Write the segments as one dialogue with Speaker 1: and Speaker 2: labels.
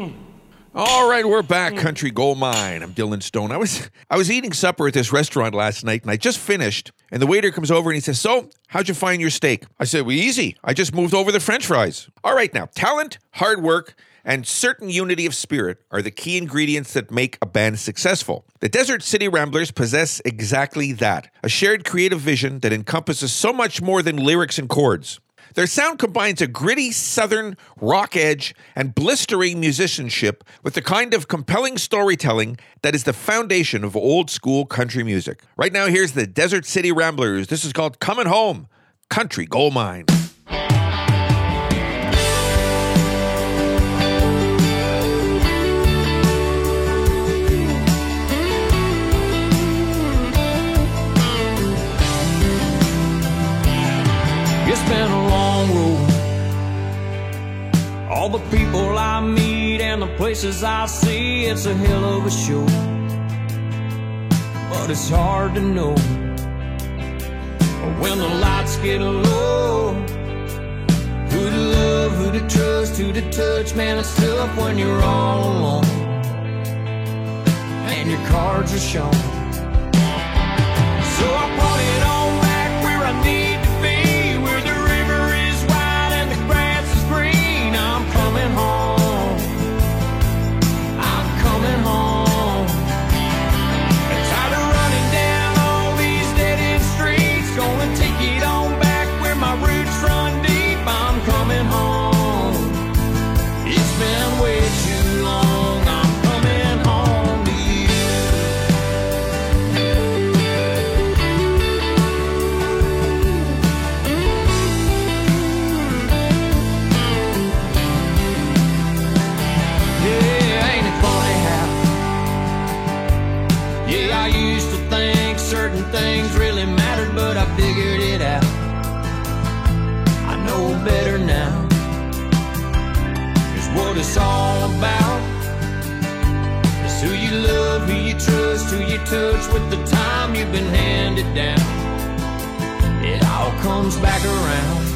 Speaker 1: Hmm. All right, we're back, Country Gold Mine. I'm Dylan Stone. I was I was eating supper at this restaurant last night, and I just finished. And the waiter comes over and he says, "So, how'd you find your steak?" I said, "Well, easy. I just moved over the French fries." All right, now talent, hard work, and certain unity of spirit are the key ingredients that make a band successful. The Desert City Ramblers possess exactly that: a shared creative vision that encompasses so much more than lyrics and chords. Their sound combines a gritty southern rock edge and blistering musicianship with the kind of compelling storytelling that is the foundation of old school country music. Right now, here's the Desert City Ramblers. This is called Coming Home Country Gold Mine.
Speaker 2: All the people I meet and the places I see, it's a hell of a show. But it's hard to know when the lights get low. Who to love, who to trust, who to touch, man, it's tough when you're all alone. And your cards are shown. You your touch with the time you've been handed down. It all comes back around.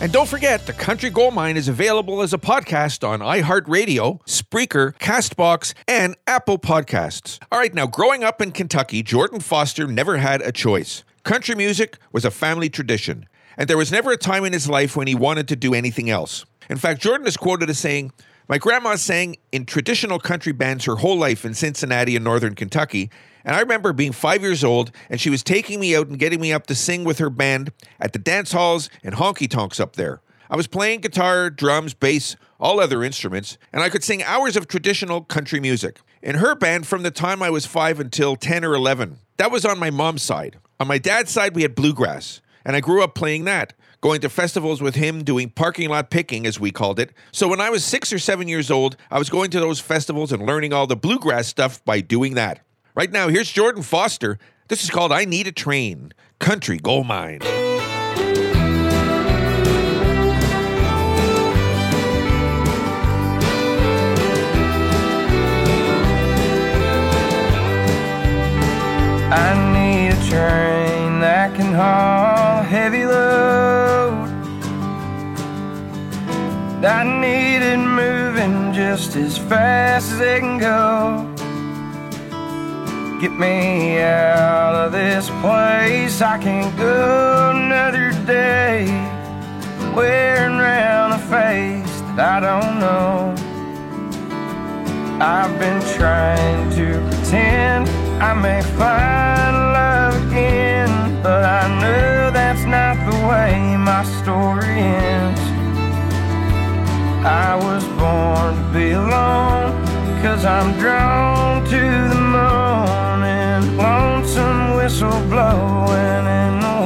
Speaker 2: And
Speaker 1: don't forget, the Country Gold Mine is available as a podcast on iHeartRadio, Spreaker, Castbox, and Apple Podcasts. All right, now, growing up in Kentucky, Jordan Foster never had a choice. Country music was a family tradition, and there was never a time in his life when he wanted to do anything else. In fact, Jordan is quoted as saying, My grandma sang in traditional country bands her whole life in Cincinnati and northern Kentucky, and I remember being five years old and she was taking me out and getting me up to sing with her band at the dance halls and honky tonks up there. I was playing guitar, drums, bass, all other instruments, and I could sing hours of traditional country music. In her band from the time I was five until 10 or 11. That was on my mom's side. On my dad's side, we had bluegrass, and I grew up playing that, going to festivals with him, doing parking lot picking, as we called it. So when I was six or seven years old, I was going to those festivals and learning all the bluegrass stuff by doing that. Right now, here's Jordan Foster. This is called I Need a Train Country Gold Mine.
Speaker 3: I need a train that can haul I need it moving just as fast as it can go. Get me out of this place. I can't go another day wearing around a face that I don't know. I've been trying to pretend I may find love again, but I know that's not the way my story ends. I was born to be alone, cause I'm drawn to the morning, lonesome whistle blowing in the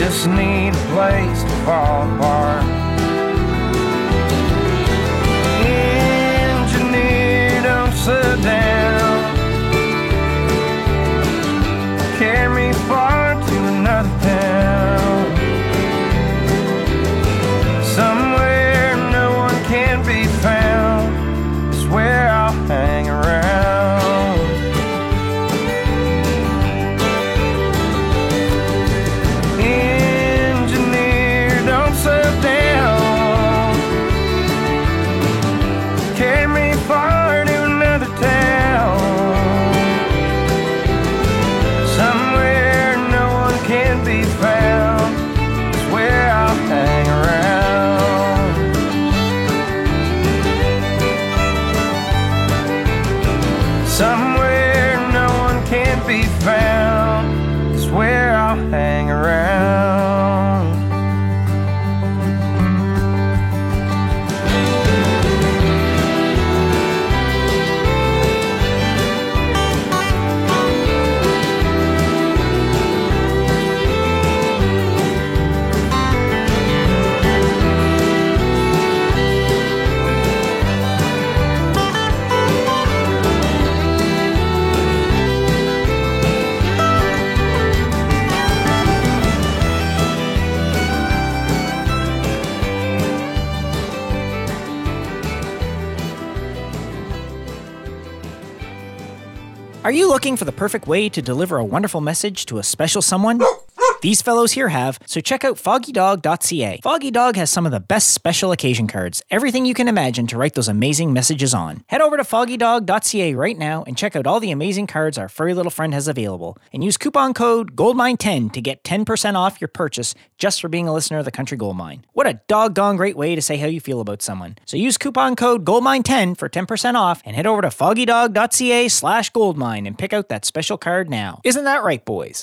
Speaker 3: just need a place to fall apart. Engineer, don't
Speaker 4: Are you looking for the perfect way to deliver a wonderful message to a special someone? These fellows here have, so check out foggydog.ca. Foggy Dog has some of the best special occasion cards, everything you can imagine to write those amazing messages on. Head over to foggydog.ca right now and check out all the amazing cards our furry little friend has available. And use coupon code GOLDMINE10 to get 10% off your purchase just for being a listener of the Country Gold Mine. What a doggone great way to say how you feel about someone. So use coupon code GOLDMINE10 for 10% off and head over to foggydog.ca slash goldmine and pick out that special card now. Isn't that right, boys?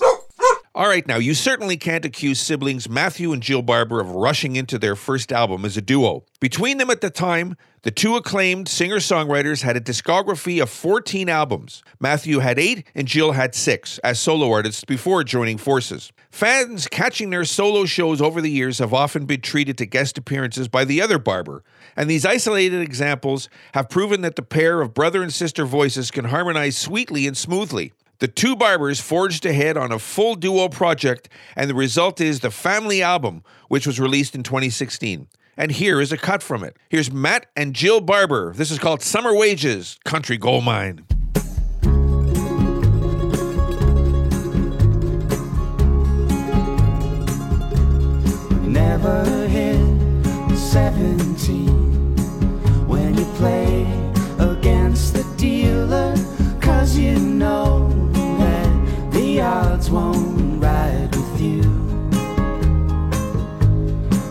Speaker 1: All right, now you certainly can't accuse siblings Matthew and Jill Barber of rushing into their first album as a duo. Between them at the time, the two acclaimed singer songwriters had a discography of 14 albums. Matthew had eight and Jill had six as solo artists before joining forces. Fans catching their solo shows over the years have often been treated to guest appearances by the other Barber, and these isolated examples have proven that the pair of brother and sister voices can harmonize sweetly and smoothly. The two barbers forged ahead on a full duo project, and the result is the Family Album, which was released in 2016. And here is a cut from it. Here's Matt and Jill Barber. This is called Summer Wages, Country Gold Mine.
Speaker 5: never hit 17 when you play the won't ride with you.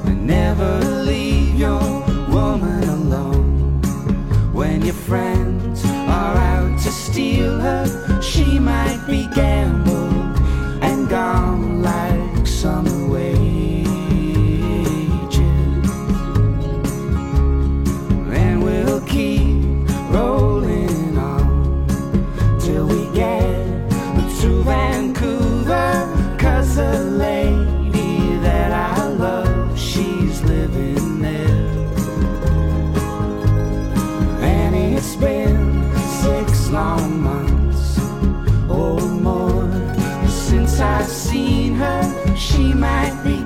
Speaker 5: And never leave your woman alone. When your friends are out to steal her might be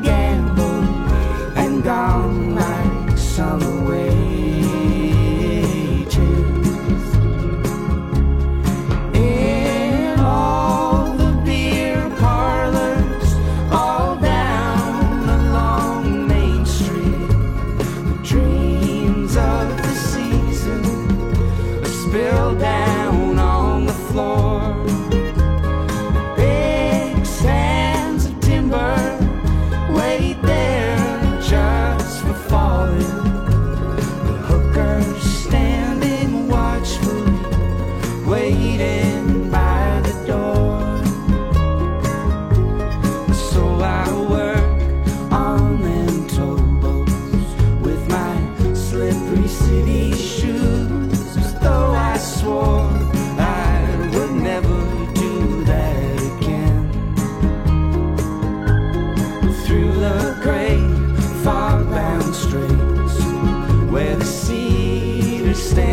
Speaker 5: where the cedars stand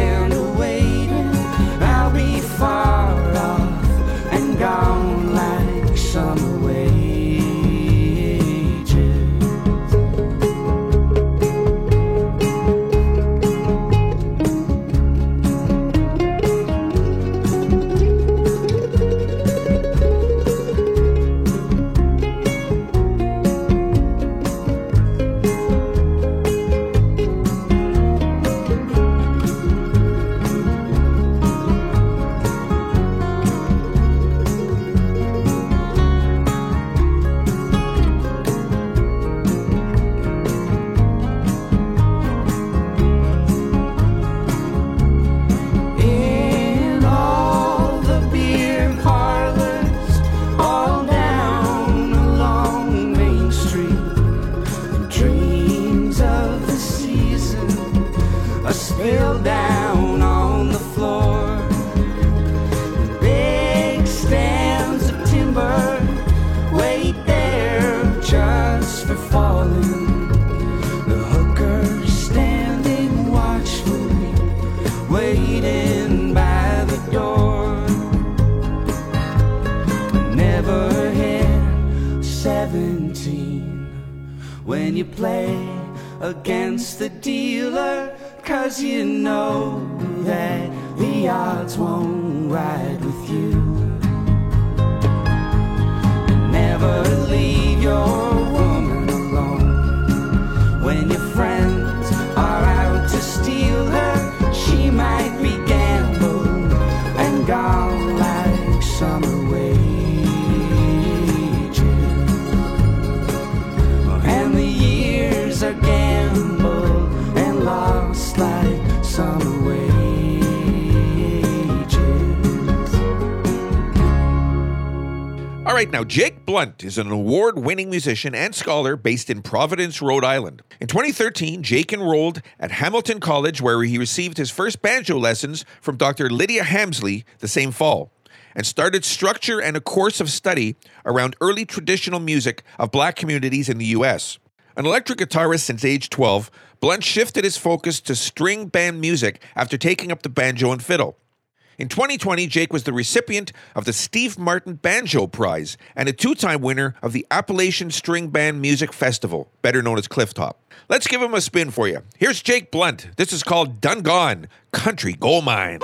Speaker 5: you play against the dealer, cause you know that the odds won't ride with you. Never leave your
Speaker 1: right, now Jake Blount is an award winning musician and scholar based in Providence, Rhode Island. In 2013, Jake enrolled at Hamilton College, where he received his first banjo lessons from Dr. Lydia Hamessley the same fall, and started structure and a course of study around early traditional music of black communities in the U.S. An electric guitarist since age 12, Blount shifted his focus to string band music after taking up the banjo and fiddle. In 2020, Jake was the recipient of the Steve Martin Banjo Prize and a two time winner of the Appalachian String Band Music Festival, better known as Clifftop. Let's give him a spin for you. Here's Jake Blount. This is called Done Gone Country Gold Mine.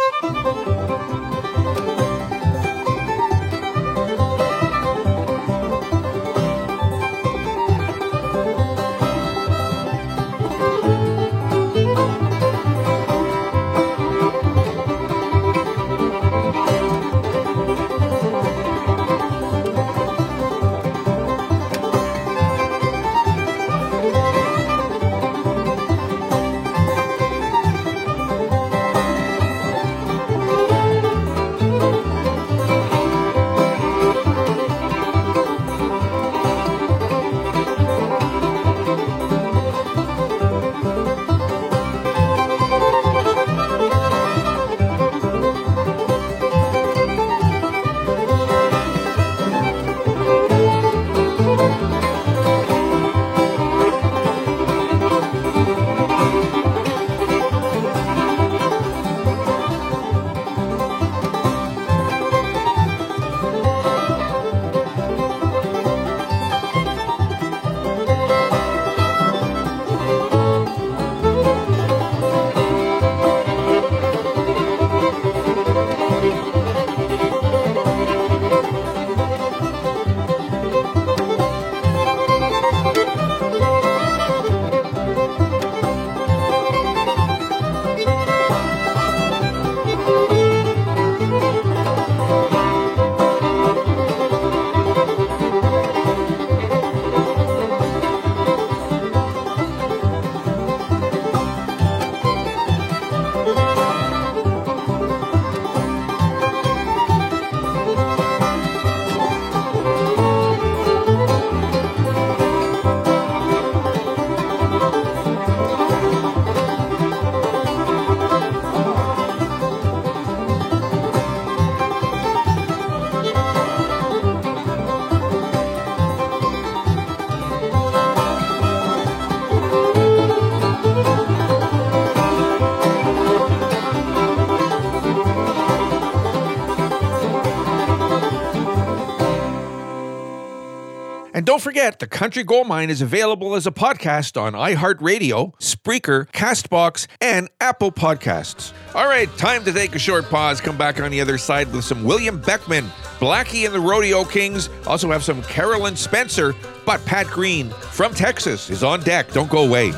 Speaker 1: And don't forget, the Country Gold Mine is available as a podcast on iHeartRadio, Spreaker, Castbox, and Apple Podcasts. All right, time to take a short pause. Come back on the other side with some William Beckman, Blackie and the Rodeo Kings. Also have some Carolyn Spencer, but Pat Green from Texas is on deck. Don't go away.